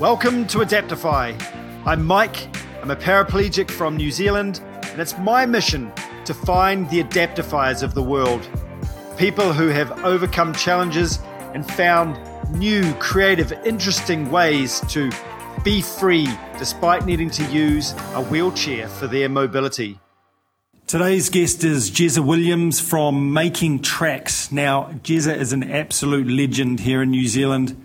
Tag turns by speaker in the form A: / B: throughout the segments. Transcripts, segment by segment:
A: Welcome to Adaptify. I'm Mike, I'm a paraplegic from New Zealand, and it's my mission to find the adaptifiers of the world. People who have overcome challenges and found new, creative, interesting ways to be free despite needing to use a wheelchair for their mobility. Today's guest is Jezza Williams from Making Trax. Now, Jezza is an absolute legend here in New Zealand.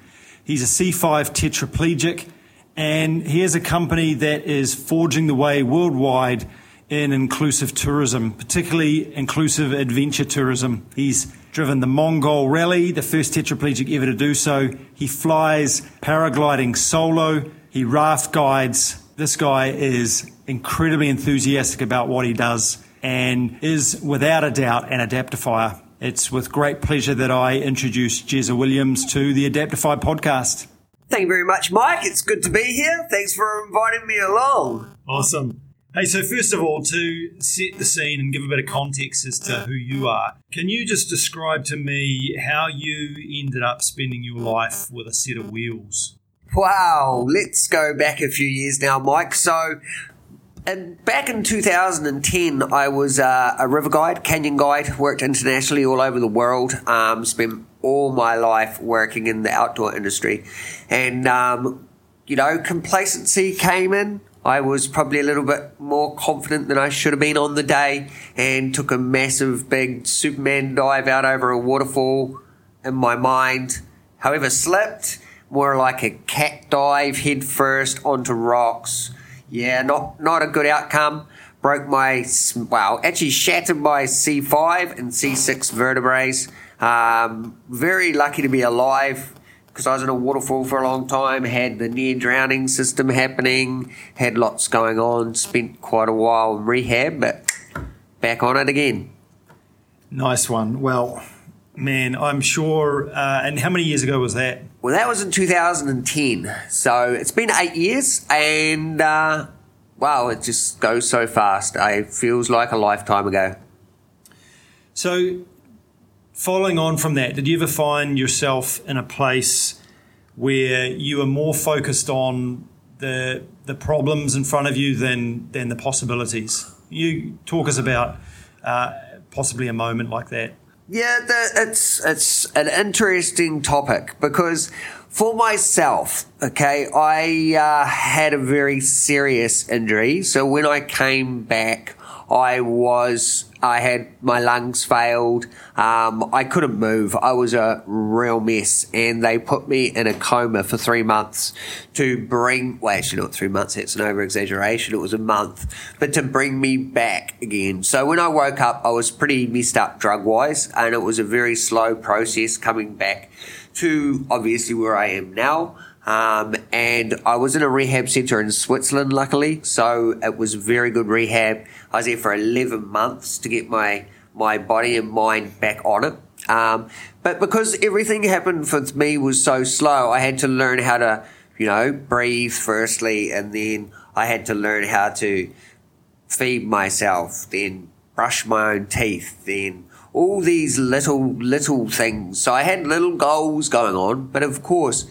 A: He's a C5 tetraplegic, and he has a company that is forging the way worldwide in inclusive tourism, particularly inclusive adventure tourism. He's driven the Mongol Rally, the first tetraplegic ever to do so. He flies paragliding solo. He raft guides. This guy is incredibly enthusiastic about what he does and is without a doubt an adaptifier. It's with great pleasure that I introduce Jezza Williams to the Adaptify podcast.
B: Thank you very much, Mike. It's good to be here. Thanks for inviting me along.
A: Awesome. Hey, so first of all, to set the scene and give a bit of context as to who you are, can you just describe to me how you ended up spending your life with a set of wheels?
B: Wow, let's go back a few years now, Mike. So, and back in 2010, I was uh, a river guide, canyon guide, worked internationally all over the world, um, spent all my life working in the outdoor industry. And, um, you know, complacency came in. I was probably a little bit more confident than I should have been on the day and took a massive, big Superman dive out over a waterfall in my mind. However, slipped more like a cat dive head first onto rocks yeah, not not a good outcome. Broke my well, actually shattered my C5 and C6 vertebrae. Um, very lucky to be alive because I was in a waterfall for a long time. Had the near drowning system happening. Had lots going on. Spent quite a while in rehab, but back on it again.
A: Nice one. Well, man, I'm sure. Uh, and how many years ago was that?
B: Well, that was in 2010. So it's been eight years, and uh, wow, it just goes so fast. It feels like a lifetime ago.
A: So, following on from that, did you ever find yourself in a place where you were more focused on the the problems in front of you than than the possibilities? You talk us about uh, possibly a moment like that.
B: Yeah, the, it's it's an interesting topic because for myself, okay, I uh, had a very serious injury. So when I came back, I was I had my lungs failed. Um, I couldn't move. I was a real mess, and they put me in a coma for three months to bring. Well, actually, not three months. It's an over exaggeration. It was a month, but to bring me back again. So when I woke up, I was pretty messed up drug wise, and it was a very slow process coming back to obviously where I am now. Um, and I was in a rehab center in Switzerland, luckily. So it was very good rehab. I was there for 11 months to get my, my body and mind back on it. Um, but because everything happened for me was so slow, I had to learn how to, you know, breathe firstly, and then I had to learn how to feed myself, then brush my own teeth, then all these little, little things. So I had little goals going on, but of course,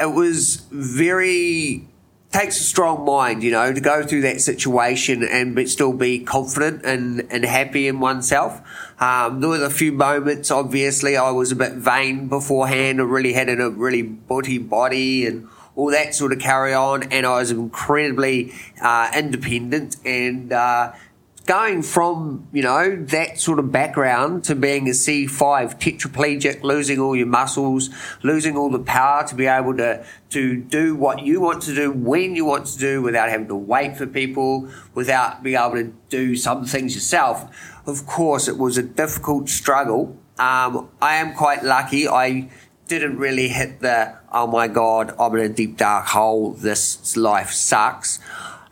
B: it was very takes a strong mind, you know, to go through that situation and but still be confident and, and happy in oneself. Um, there was a few moments, obviously, I was a bit vain beforehand. I really had a really butty body and all that sort of carry on. And I was incredibly uh, independent and uh, going from, you know, that sort of background to being a C5 tetraplegic, losing all your muscles, losing all the power to be able to, to do what you want to do when you want to do without having to wait for people, without being able to do some things yourself. Of course, it was a difficult struggle. Um, I am quite lucky. I didn't really hit the, oh my God, I'm in a deep dark hole. This life sucks.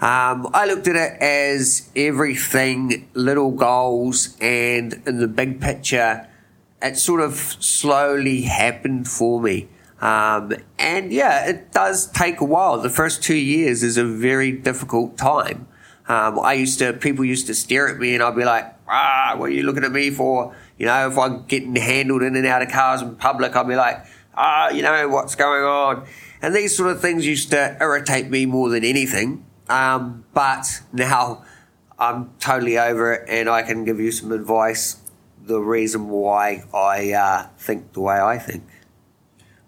B: Um, I looked at it as everything, little goals, and in the big picture, it sort of slowly happened for me. Um, and yeah, it does take a while. The first two years is a very difficult time. Um, I used to, people used to stare at me and I'd be like, ah, what are you looking at me for? You know, if I'm getting handled in and out of cars in public, I'd be like, ah, you know, what's going on? And these sort of things used to irritate me more than anything. Um, but now I'm totally over it and I can give you some advice, the reason why I uh, think the way I think.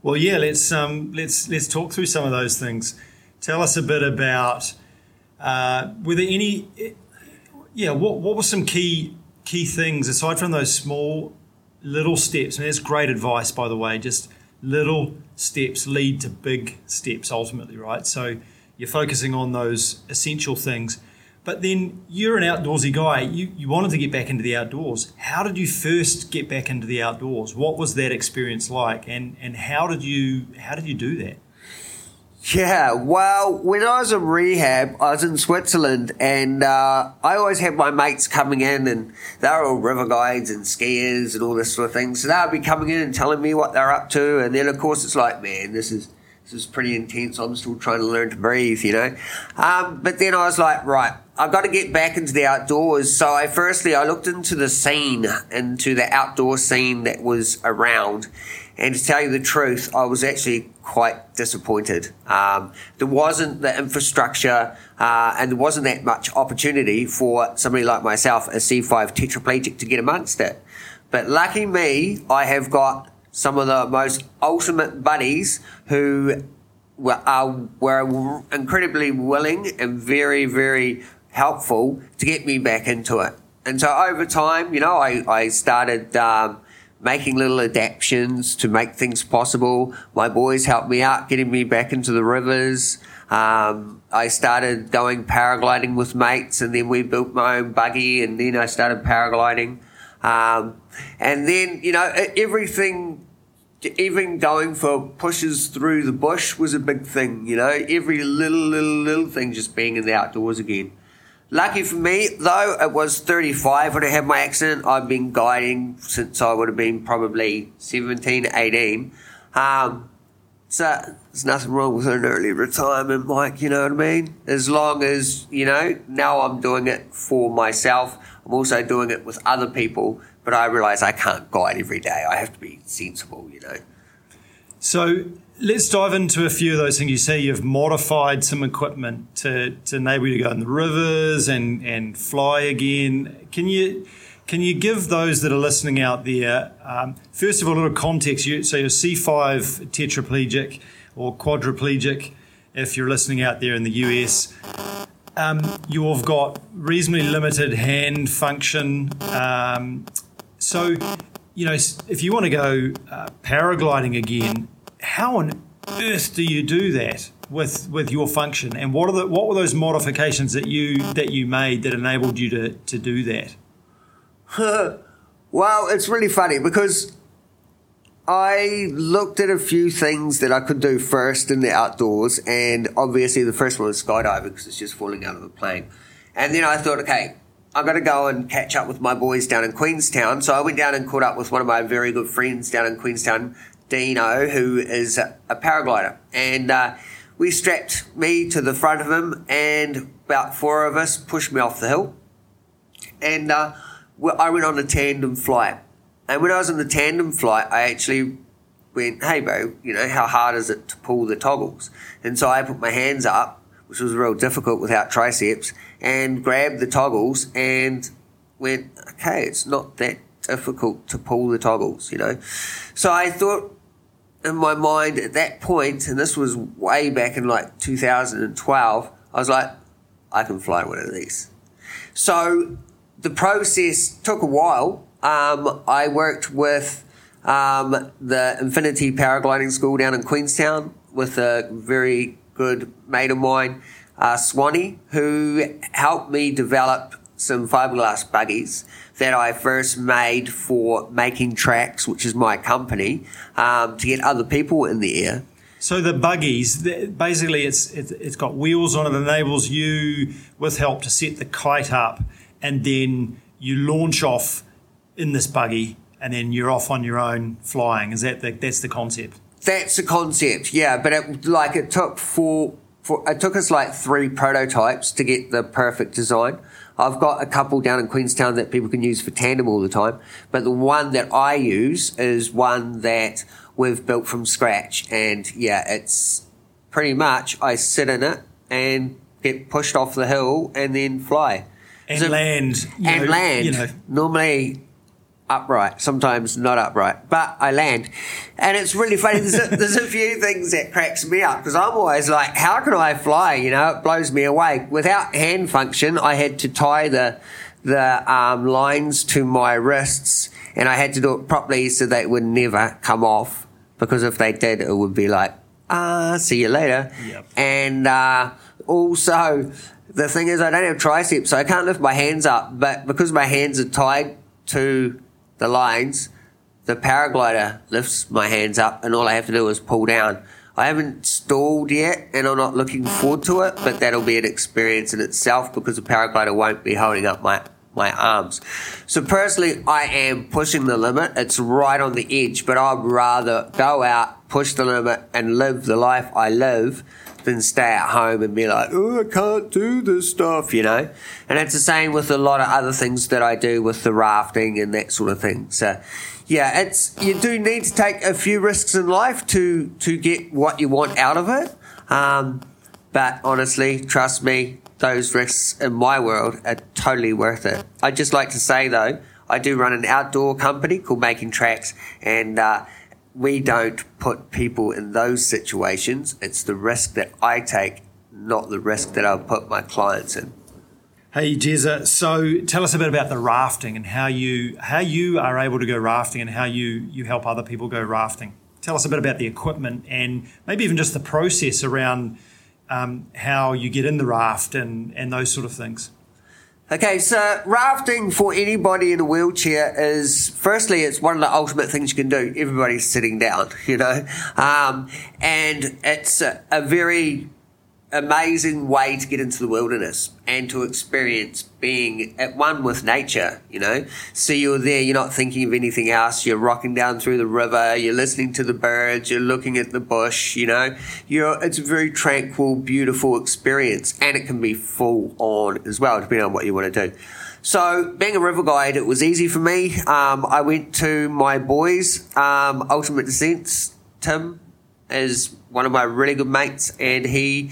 A: Well, yeah, let's um, let's let's talk through some of those things. Tell us a bit about uh, were there any, yeah, what what were some key key things aside from those small little steps? I And that's great advice, by the way. Just little steps lead to big steps ultimately, right? So you're focusing on those essential things. But then you're an outdoorsy guy. You, you wanted to get back into the outdoors. How did you first get back into the outdoors? What was that experience like? And, and how did you how did you do that?
B: Yeah, well, when I was in rehab, I was in Switzerland, and uh, I always had my mates coming in, and they were all river guides and skiers and all this sort of thing. So they would be coming in and telling me what they're up to, and then of course it's like, man, this is this is pretty intense. I'm still trying to learn to breathe, you know. Um, but then I was like, right, I've got to get back into the outdoors. So I firstly I looked into the scene, into the outdoor scene that was around, and to tell you the truth, I was actually quite disappointed. Um, there wasn't the infrastructure uh, and there wasn't that much opportunity for somebody like myself, a C5 tetraplegic, to get amongst it. But lucky me, I have got some of the most ultimate buddies who were, uh, were incredibly willing and very, very helpful to get me back into it. And so over time, you know, I, I started um, making little adaptations to make things possible. My boys helped me out, getting me back into the rivers. Um, I started going paragliding with mates, and then we built my own buggy, and then I started paragliding. Um, and then, you know, everything, even going for pushes through the bush was a big thing, you know, every little, little, little thing just being in the outdoors again. Lucky for me, though, it was 35 when I had my accident. I've been guiding since I would have been probably 17, 18. Um, so there's nothing wrong with an early retirement, Mike, you know what I mean? As long as, you know, now I'm doing it for myself. I'm also doing it with other people, but I realize I can't guide every day. I have to be sensible, you know.
A: So Let's dive into a few of those things. You say you've modified some equipment to, to enable you to go in the rivers and, and fly again. Can you can you give those that are listening out there, um, first of all, a little context? You, so you're C5 tetraplegic or quadriplegic if you're listening out there in the US. Um, you've got reasonably limited hand function. Um, so, you know, if you want to go uh, paragliding again, how on earth do you do that with with your function? And what are the what were those modifications that you that you made that enabled you to to do that?
B: well, it's really funny because I looked at a few things that I could do first in the outdoors, and obviously the first one was skydiving because it's just falling out of a plane. And then I thought, okay, I'm going to go and catch up with my boys down in Queenstown. So I went down and caught up with one of my very good friends down in Queenstown Dino, who is a, a paraglider, and uh, we strapped me to the front of him, and about four of us pushed me off the hill, and uh, I went on a tandem flight. And when I was on the tandem flight, I actually went, "Hey, bro, you know how hard is it to pull the toggles?" And so I put my hands up, which was real difficult without triceps, and grabbed the toggles and went, "Okay, it's not that." difficult to pull the toggles, you know. So I thought in my mind at that point, and this was way back in like 2012, I was like, I can fly one of these. So the process took a while. Um, I worked with um, the Infinity Paragliding School down in Queenstown with a very good mate of mine, uh, Swanee, who helped me develop some fiberglass buggies that I first made for Making Trax, which is my company, um, to get other people in the air.
A: So the buggies, basically, it's it's got wheels on it, enables you with help to set the kite up, and then you launch off in this buggy, and then you're off on your own flying. Is that the, that's the concept?
B: That's the concept, yeah. But it like it took four, four it took us like three prototypes to get the perfect design. I've got a couple down in Queenstown that people can use for tandem all the time, but the one that I use is one that we've built from scratch. And yeah, it's pretty much I sit in it and get pushed off the hill and then fly.
C: And
B: So-
C: land.
B: and
C: know,
B: land.
C: You know,
B: Normally upright, sometimes not upright, but I land. And it's really funny. There's a, there's a few things that cracks me up because I'm always like, how can I fly? You know, it blows me away. Without hand function, I had to tie the the um, lines to my wrists, and I had to do it properly so they would never come off. Because if they did, it would be like, ah, see you later.
C: Yep.
B: And uh, also, the thing is, I don't have triceps, so I can't lift my hands up. But because my hands are tied to the lines, the paraglider lifts my hands up, and all I have to do is pull down. I haven't stalled yet, and I'm not looking forward to it, but that'll be an experience in itself because the paraglider won't be holding up my my arms. So personally, I am pushing the limit. It's right on the edge, but I'd rather go out, push the limit, and live the life I live than stay at home and be like, oh, I can't do this stuff, you know? And it's the same with a lot of other things that I do with the rafting and that sort of thing. So, yeah, it's you do need to take a few risks in life to to get what you want out of it. Um, but honestly, trust me, those risks in my world are totally worth it. I'd just like to say though, I do run an outdoor company called Making Trax, and uh, we don't put people in those situations. It's the risk that I take, not the risk that I'll put my clients in.
C: Hey Jezza, so tell us a bit about the rafting and how you how you are able to go rafting and how you you help other people go rafting. Tell us a bit about the equipment and maybe even just the process around um, how you get in the raft and and those sort of things.
B: Okay, so rafting for anybody in a wheelchair is firstly, it's one of the ultimate things you can do. Everybody's sitting down, you know, um, and it's a, a very amazing way to get into the wilderness and to experience being at one with nature, you know. So you're there, you're not thinking of anything else, you're rocking down through the river, you're listening to the birds, you're looking at the bush, you know. You're it's a very tranquil, beautiful experience and it can be full on as well, depending on what you want to do. So, being a river guide, it was easy for me. Um, I went to my boys, um, Ultimate Descents, Tim, is one of my really good mates, and he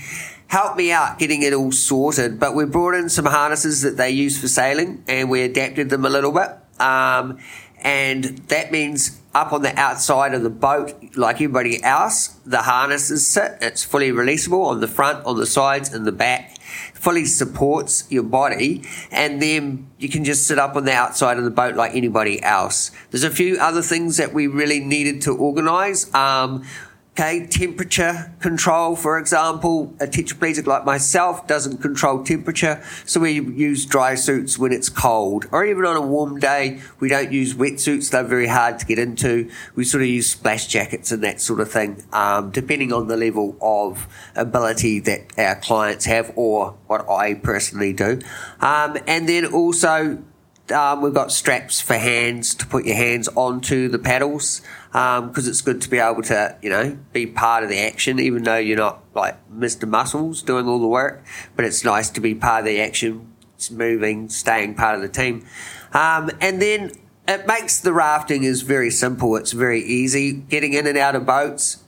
B: helped me out getting it all sorted. But we brought in some harnesses that they use for sailing, and we adapted them a little bit. Um, and that means up on the outside of the boat, like everybody else, the harnesses sit. It's fully releasable on the front, on the sides, and the back. Fully supports your body, and then you can just sit up on the outside of the boat like anybody else. There's a few other things that we really needed to organise. Um, Okay, temperature control, for example, a tetraplegic like myself doesn't control temperature, so we use dry suits when it's cold. Or even on a warm day, we don't use wetsuits, they're very hard to get into. We sort of use splash jackets and that sort of thing, um, depending on the level of ability that our clients have or what I personally do. Um, and then also, um, we've got straps for hands to put your hands onto the paddles because it's good to be able to, you know, be part of the action, even though you're not like Mr. Muscles doing all the work. But it's nice to be part of the action, it's moving, staying part of the team. Um, and then it makes the rafting is very simple. It's very easy getting in and out of boats.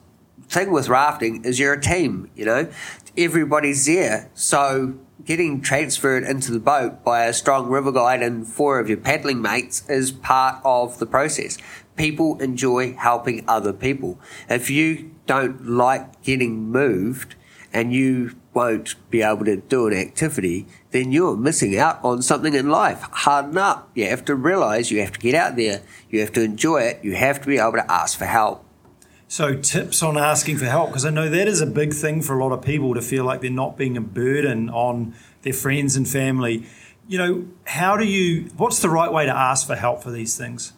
B: Thing with rafting is you're a team, you know, everybody's there. So getting transferred into the boat by a strong river guide and four of your paddling mates is part of the process. People enjoy helping other people. If you don't like getting moved and you won't be able to do an activity, then you're missing out on something in life. Harden up. You have to realize you have to get out there. You have to enjoy it. You have to be able to ask for help.
C: So tips on asking for help because I know that is a big thing for a lot of people to feel like they're not being a burden on their friends and family. You know, how do you? What's the right way to ask for help for these things?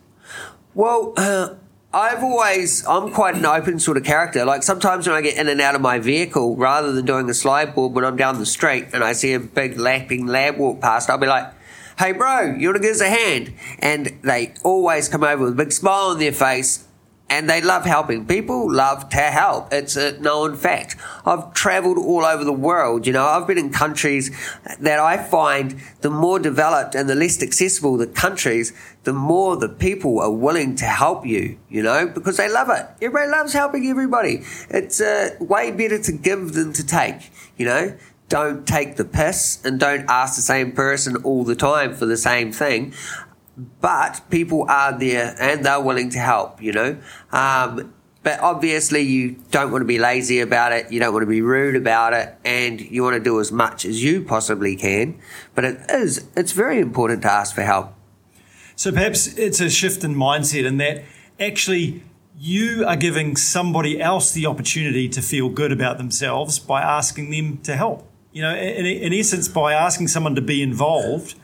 B: Well, uh, I've always, I'm quite an open sort of character. Like sometimes when I get in and out of my vehicle, rather than doing a slide board when I'm down the street and I see a big lapping lab walk past, I'll be like, hey bro, you want to give us a hand? And they always come over with a big smile on their face and they love helping. People love to help. It's a known fact. I've traveled all over the world. You know, I've been in countries that I find the more developed and the less accessible the countries, the more the people are willing to help you, you know, because they love it. Everybody loves helping everybody. It's uh, way better to give than to take, you know. Don't take the piss and don't ask the same person all the time for the same thing but people are there and they're willing to help, you know. Um, but obviously, you don't want to be lazy about it. You don't want to be rude about it, and you want to do as much as you possibly can. But it is it's very important to ask for help.
A: So perhaps it's a shift in mindset in that actually you are giving somebody else the opportunity to feel good about themselves by asking them to help. You know, in, in essence, by asking someone to be involved,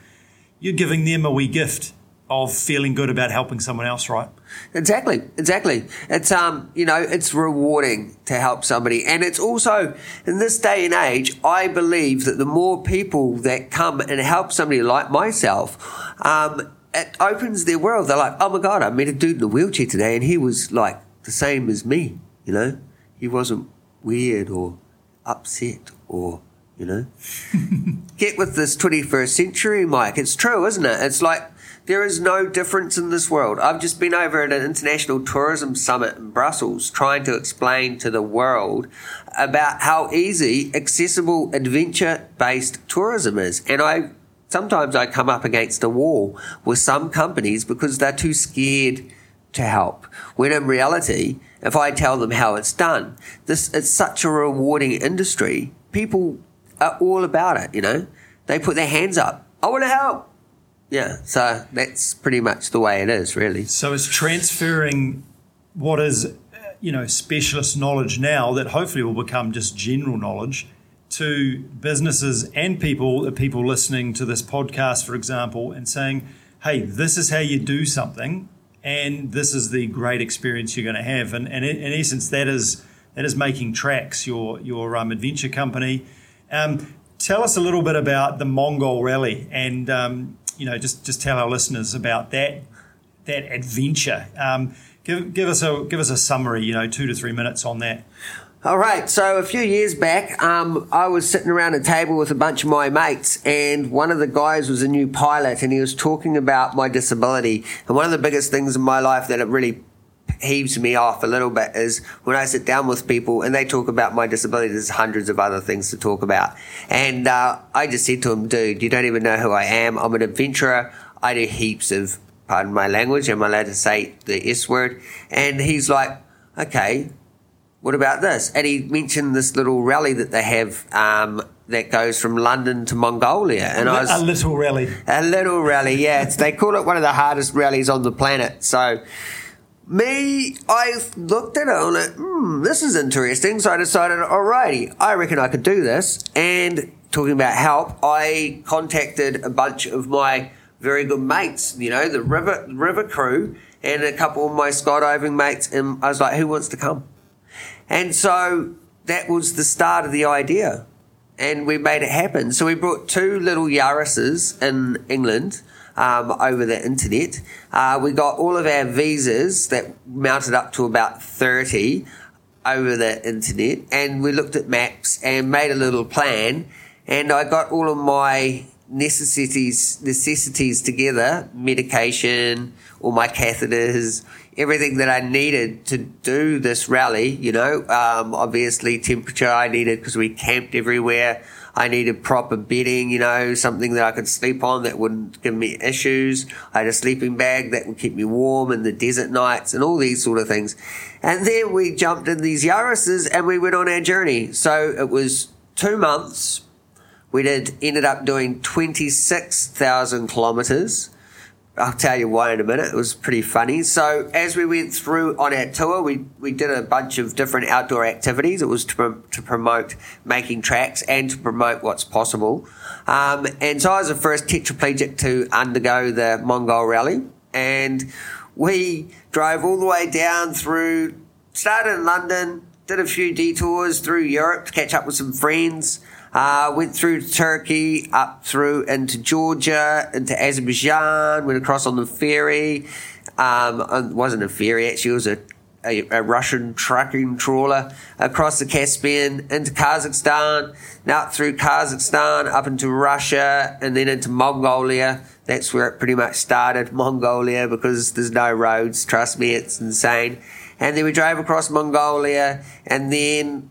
A: you're giving them a wee gift of feeling good about helping someone else, right?
B: Exactly, exactly. It's um, you know, it's rewarding to help somebody, and it's also in this day and age, I believe that the more people that come and help somebody like myself, um, it opens their world. They're like, oh my god, I met a dude in a wheelchair today, and he was like the same as me. You know, he wasn't weird or upset or you know. Get with this 21st century, Mike. It's true, isn't it? It's like there is no difference in this world. I've just been over at an international tourism summit in Brussels trying to explain to the world about how easy accessible adventure based tourism is. And I sometimes I come up against a wall with some companies because they're too scared to help. When in reality, if I tell them how it's done, this it's such a rewarding industry. People are all about it, you know. They put their hands up. I want to help. Yeah, so that's pretty much the way it is, really.
A: So it's transferring what is, you know, specialist knowledge now that hopefully will become just general knowledge to businesses and people, the people listening to this podcast, for example, and saying, hey, this is how you do something, and this is the great experience you're going to have. And, and in essence, that is that is making tracks your your um, adventure company. Um, tell us a little bit about the Mongol Rally and um, you know, just just tell our listeners about that that adventure. Um, give give us a give us a summary. You know, two to three minutes on that.
B: All right. So a few years back, um, I was sitting around a table with a bunch of my mates, and one of the guys was a new pilot, and he was talking about my disability. And one of the biggest things in my life that it really heaves me off a little bit is when I sit down with people and they talk about my disability, there's hundreds of other things to talk about. And uh, I just said to him, dude, you don't even know who I am. I'm an adventurer. I do heaps of, pardon my language, am I allowed to say the S word? And he's like, okay, what about this? And he mentioned this little rally that they have um, that goes from London to Mongolia. And I was
A: a little rally.
B: A little rally, yeah. they call it one of the hardest rallies on the planet. So me, I looked at it and went, hmm, this is interesting. So I decided, alrighty, I reckon I could do this. And talking about help, I contacted a bunch of my very good mates, you know, the river river crew and a couple of my skydiving mates, and I was like, who wants to come? And so that was the start of the idea. And we made it happen. So we brought two little Yaris's in England um, over the internet. Uh, we got all of our visas that mounted up to about 30 over the internet, and we looked at maps and made a little plan. And I got all of my necessities necessities together medication all my catheters everything that i needed to do this rally you know um, obviously temperature i needed because we camped everywhere I needed proper bedding, you know, something that I could sleep on that wouldn't give me issues. I had a sleeping bag that would keep me warm in the desert nights and all these sort of things. And then we jumped in these Yaris's and we went on our journey. So it was two months. We did ended up doing 26,000 kilometers I'll tell you why in a minute. It was pretty funny. So as we went through on our tour, we, we did a bunch of different outdoor activities. It was to, to promote making tracks and to promote what's possible. Um, and so I was the first tetraplegic to undergo the Mongol Rally. And we drove all the way down through, started in London, did a few detours through Europe to catch up with some friends. Uh, went through Turkey, up through into Georgia, into Azerbaijan, went across on the ferry. Um, it wasn't a ferry, actually, it was a a, a, Russian trucking trawler across the Caspian into Kazakhstan, now through Kazakhstan up into Russia and then into Mongolia. That's where it pretty much started, Mongolia, because there's no roads. Trust me, it's insane. And then we drove across Mongolia and then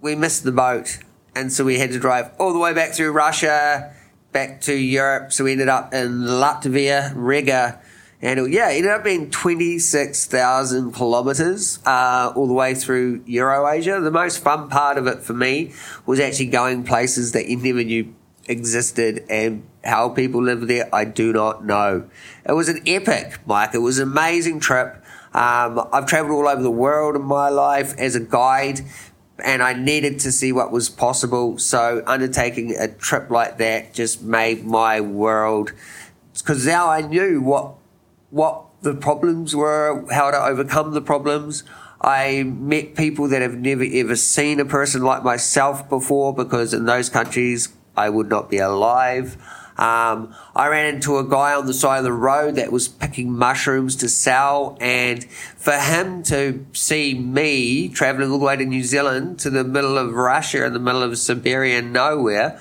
B: we missed the boat. And so we had to drive all the way back through Russia, back to Europe. So we ended up in Latvia, Riga, and it, yeah, it ended up being 26,000 kilometers uh, all the way through Eurasia. The most fun part of it for me was actually going places that you never knew existed and how people live there. I do not know. It was an epic, Mike. It was an amazing trip. Um, I've traveled all over the world in my life as a guide and I needed to see what was possible. So undertaking a trip like that just made my world because now I knew what what the problems were, how to overcome the problems. I met people that have never ever seen a person like myself before because in those countries I would not be alive. Um, I ran into a guy on the side of the road that was picking mushrooms to sell, and for him to see me traveling all the way to New Zealand to the middle of Russia in the middle of Siberian nowhere,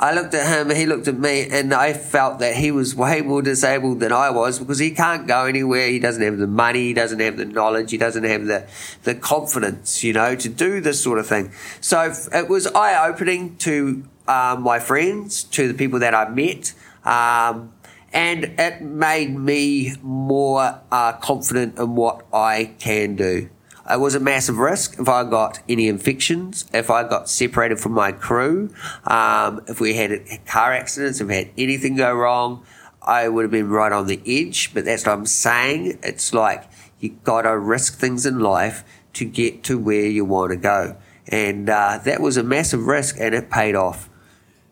B: I looked at him, he looked at me, and I felt that he was way more disabled than I was because he can't go anywhere. He doesn't have the money, he doesn't have the knowledge, he doesn't have the, the confidence, you know, to do this sort of thing. So it was eye opening to um, my friends, to the people that I met. Um, and it made me more uh, confident in what I can do. It was a massive risk if I got any infections, if I got separated from my crew, um, if we had car accidents, if we had anything go wrong, I would have been right on the edge. But that's what I'm saying. It's like you got to risk things in life to get to where you want to go. And uh, that was a massive risk and it paid off.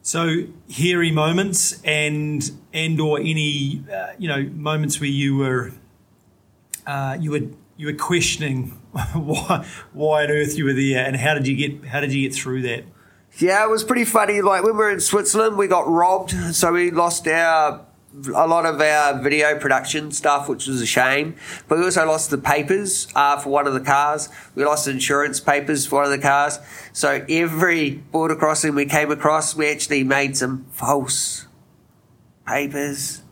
C: So hairy moments and and or any uh, you know moments where you were uh, you were you were questioning why why on earth you were there and how did you get how did you get through that?
B: Yeah, it was pretty funny. Like when we were in Switzerland, we got robbed, so we lost our a lot of our video production stuff, which was a shame. But we also lost the papers uh, for one of the cars. We lost insurance papers for one of the cars. So every border crossing we came across, we actually made some false papers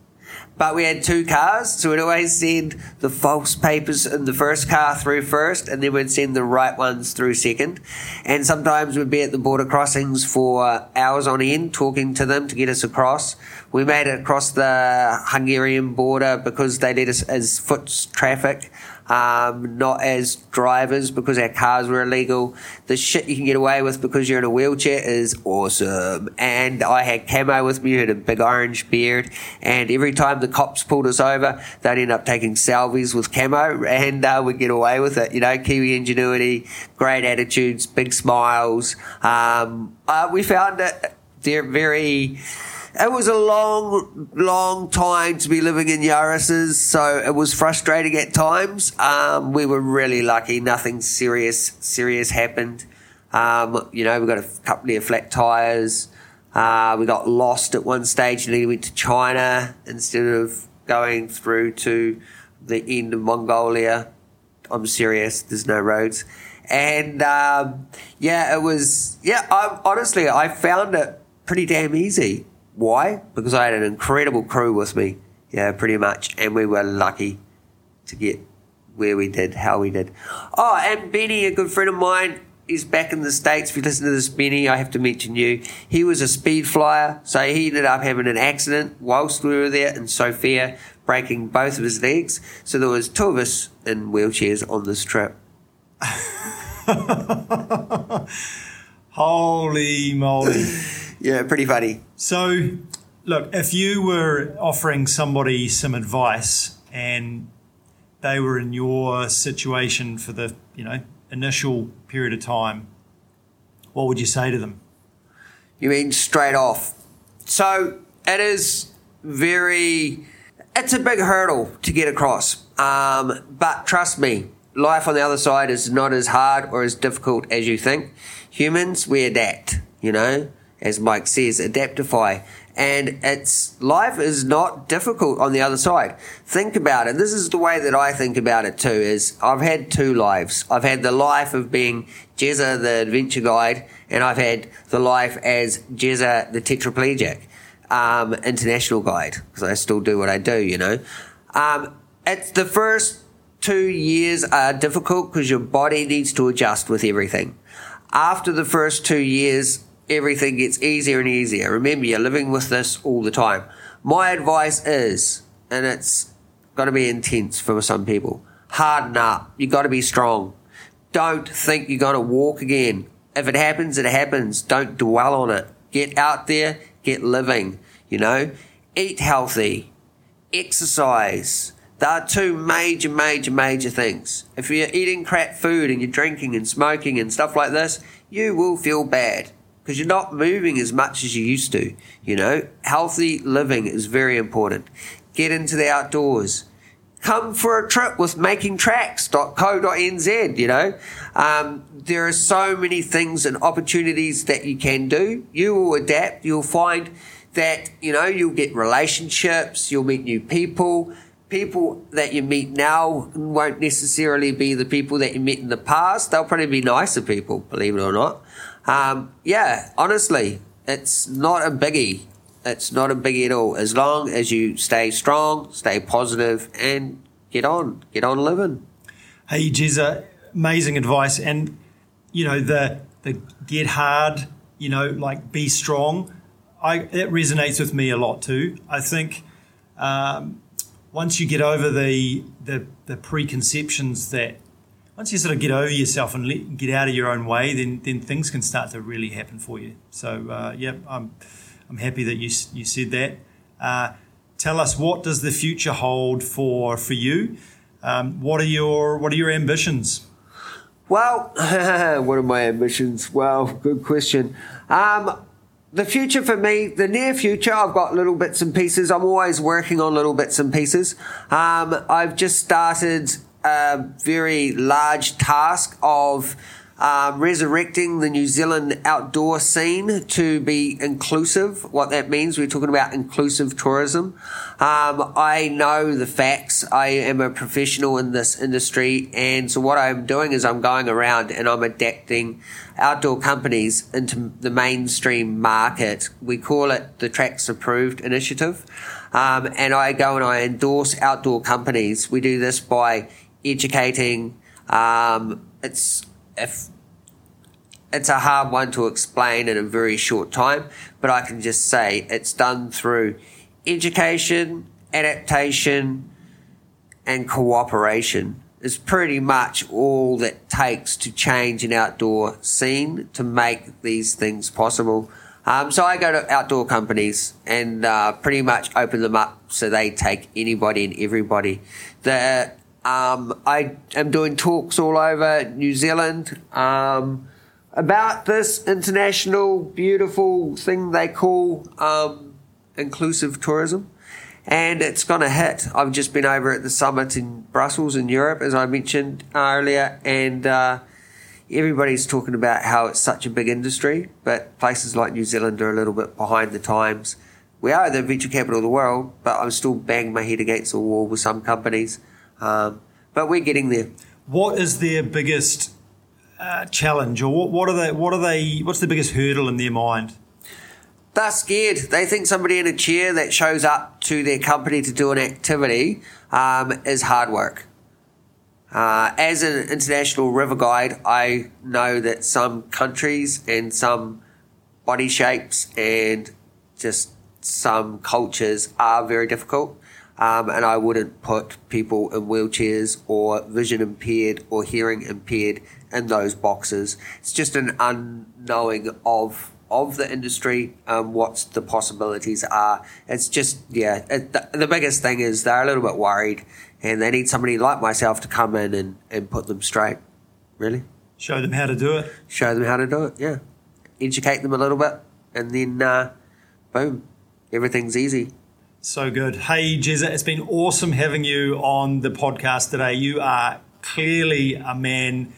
B: but we had two cars, so we'd always send the false papers in the first car through first, and then we'd send the right ones through second. And sometimes we'd be at the border crossings for hours on end, talking to them to get us across. We made it across the Hungarian border because they let us as foot traffic um, not as drivers because our cars were illegal. The shit you can get away with because you're in a wheelchair is awesome. And I had camo with me had a big orange beard. And every time the cops pulled us over, they'd end up taking selfies with camo and uh, we'd get away with it. You know, Kiwi ingenuity, great attitudes, big smiles. Um, uh, we found that they're very it was a long, long time to be living in Yaris's, so it was frustrating at times. Um, we were really lucky; nothing serious serious happened. Um, you know, we got a couple of flat tires. Uh, we got lost at one stage and then we went to China instead of going through to the end of Mongolia. I'm serious. There's no roads, and um, yeah, it was. Yeah, I, honestly, I found it pretty damn easy. Why? Because I had an incredible crew with me, yeah, pretty much, and we were lucky to get where we did, how we did. Oh, and Benny, a good friend of mine, is back in the States. If you listen to this, Benny, I have to mention you. He was a speed flyer, so he ended up having an accident whilst we were there in Sofia, breaking both of his legs. So there was two of us in wheelchairs on this trip.
C: Holy moly.
B: yeah, pretty funny.
C: So, look, if you were offering somebody some advice and they were in your situation for the, you know, initial period of time, what would you say to them?
B: You mean straight off? So, it is very it's a big hurdle to get across. Um, but trust me, life on the other side is not as hard or as difficult as you think. Humans, we adapt, you know, as Mike says, adaptify. And it's life is not difficult on the other side. Think about it. This is the way that I think about it too. Is I've had two lives. I've had the life of being Jezza, the adventure guide, and I've had the life as Jezza, the tetraplegic, um, international guide, because I still do what I do. You know, um, it's the first two years are difficult because your body needs to adjust with everything. After the first two years, everything gets easier and easier. Remember, you're living with this all the time. My advice is, and it's going to be intense for some people, harden up. You've got to be strong. Don't think you're going to walk again. If it happens, it happens. Don't dwell on it. Get out there, get living, you know, eat healthy, exercise. There are two major, major, major things. If you're eating crap food and you're drinking and smoking and stuff like this, you will feel bad because you're not moving as much as you used to. You know, healthy living is very important. Get into the outdoors. Come for a trip with makingtrax.co.nz, you know. Um, there are so many things and opportunities that you can do. You will adapt. You'll find that, you know, you'll get relationships, you'll meet new people. People that you meet now won't necessarily be the people that you met in the past. They'll probably be nicer people, believe it or not. Um, yeah, honestly, it's not a biggie. It's not a biggie at all. As long as you stay strong, stay positive, and get on, get on living.
C: Hey, Jezza, amazing advice. And, you know, the, the get hard, you know, like be strong, I, it resonates with me a lot too. I think um, once you get over the, the, the preconceptions that once you sort of get over yourself and let, get out of your own way, then then things can start to really happen for you. So uh, yeah, I'm I'm happy that you you said that. Uh, tell us what does the future hold for for you? Um, what are your what are your ambitions?
B: Well, what are my ambitions? Well, good question. Um, the future for me, the near future, I've got little bits and pieces. I'm always working on little bits and pieces. Um, I've just started a very large task of um, resurrecting the New Zealand outdoor scene to be inclusive. What that means, we're talking about inclusive tourism. Um, I know the facts. I am a professional in this industry, and so what I'm doing is I'm going around and I'm adapting outdoor companies into the mainstream market. We call it the Trax Approved Initiative. Um, and I go and I endorse outdoor companies. We do this by educating. Um, it's if it's a hard one to explain in a very short time, but I can just say it's done through education, adaptation, and cooperation. Is pretty much all that takes to change an outdoor scene to make these things possible. Um, so I go to outdoor companies and uh, pretty much open them up so they take anybody and everybody. The um, I am doing talks all over New Zealand um, about this international beautiful thing they call um, inclusive tourism. And it's going to hit. I've just been over at the summit in Brussels in Europe, as I mentioned earlier, and uh, everybody's talking about how it's such a big industry, but places like New Zealand are a little bit behind the times. We are the venture capital of the world, but I'm still banging my head against the wall with some companies. Um, but we're getting there.
C: What is their biggest uh, challenge, or what, what are they? What are they? What's the biggest hurdle in their mind?
B: They're scared. They think somebody in a chair that shows up to their company to do an activity um, is hard work. Uh, as an international river guide, I know that some countries and some body shapes and just some cultures are very difficult. Um, and I wouldn't put people in wheelchairs or vision impaired or hearing impaired in those boxes. It's just an unknowing of of the industry, um, what the possibilities are. It's just yeah. It, the, the biggest thing is they're a little bit worried, and they need somebody like myself to come in and, and put them straight. Really,
C: show them how to do it.
B: Show them how to do it. Yeah, educate them a little bit, and then uh, boom, everything's easy.
C: So good. Hey, Jezza, it's been awesome having you on the podcast today. You are clearly a man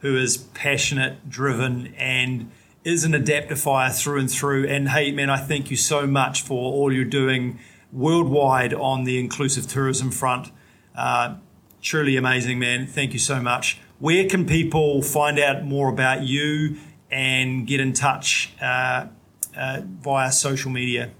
C: who is passionate, driven, and is an adaptifier through and through. And hey, man, I thank you so much for all you're doing worldwide on the inclusive tourism front. Uh, truly amazing, man. Thank you so much. Where can people find out more about you and get in touch uh, uh, via social media?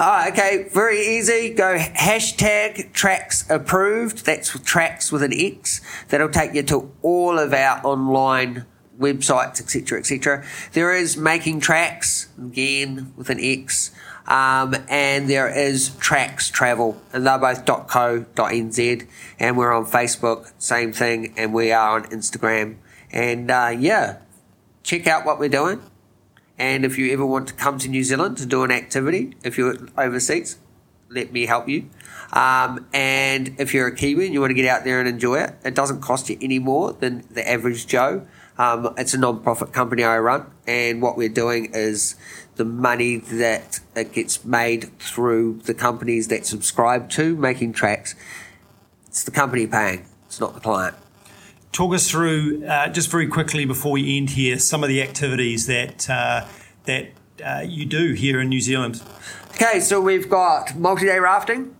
B: Oh, okay, very easy. Go hashtag tracks approved. That's tracks with an X. That'll take you to all of our online websites, etc., etc. There is making tracks again with an X. Um, and there is Trax Travel, and they're both .co.nz, and we're on Facebook, same thing, and we are on Instagram. And uh, yeah, check out what we're doing. And if you ever want to come to New Zealand to do an activity, if you're overseas, let me help you. Um, and if you're a Kiwi and you want to get out there and enjoy it, it doesn't cost you any more than the average Joe. Um, it's a non-profit company I run, and what we're doing is the money that it gets made through the companies that subscribe to Making Trax. It's the company paying. It's not the client.
C: Talk us through uh, just very quickly before we end here some of the activities that uh, that uh, you do here in New Zealand.
B: Okay, so we've got multi-day rafting,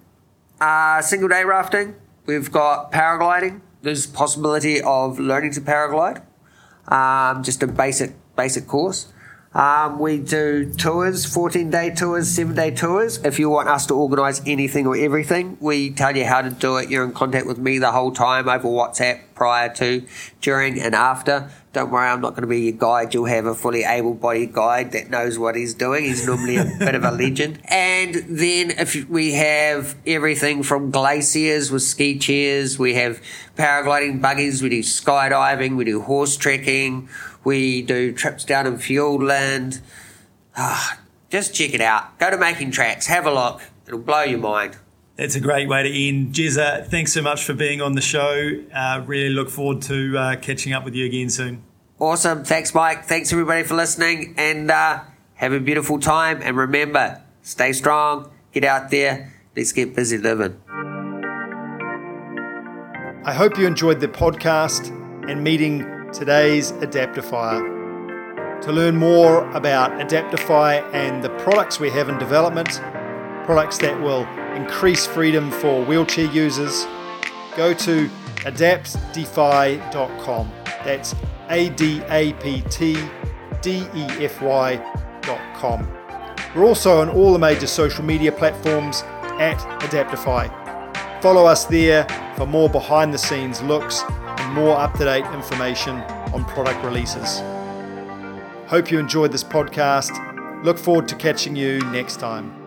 B: uh, single-day rafting. We've got paragliding. There's possibility of learning to paraglide, um, just a basic basic course. Um, we do tours, 14 day tours, 7 day tours. If you want us to organise anything or everything, we tell you how to do it. You're in contact with me the whole time over WhatsApp prior to, during, and after. Don't worry, I'm not going to be your guide. You'll have a fully able bodied guide that knows what he's doing. He's normally a bit of a legend. And then if we have everything from glaciers with ski chairs, we have paragliding buggies, we do skydiving, we do horse trekking we do trips down in Fiordland. Ah, just check it out. Go to Making Trax, have a look. It'll blow your mind.
C: That's a great way to end. Jezza, thanks so much for being on the show. Uh, really look forward to uh, catching up with you again soon.
B: Awesome. Thanks, Mike. Thanks, everybody, for listening. And uh, have a beautiful time. And remember, stay strong, get out there, let's get busy living.
A: I hope you enjoyed the podcast and meeting today's Adaptifier. To learn more about Adaptdefy and the products we have in development, products that will increase freedom for wheelchair users, go to adaptdefy.com. That's A D A P T D E F Y.com. We're also on all the major social media platforms at Adaptdefy. Follow us there for more behind the scenes looks more up to date information on product releases. Hope you enjoyed this podcast. Look forward to catching you next time.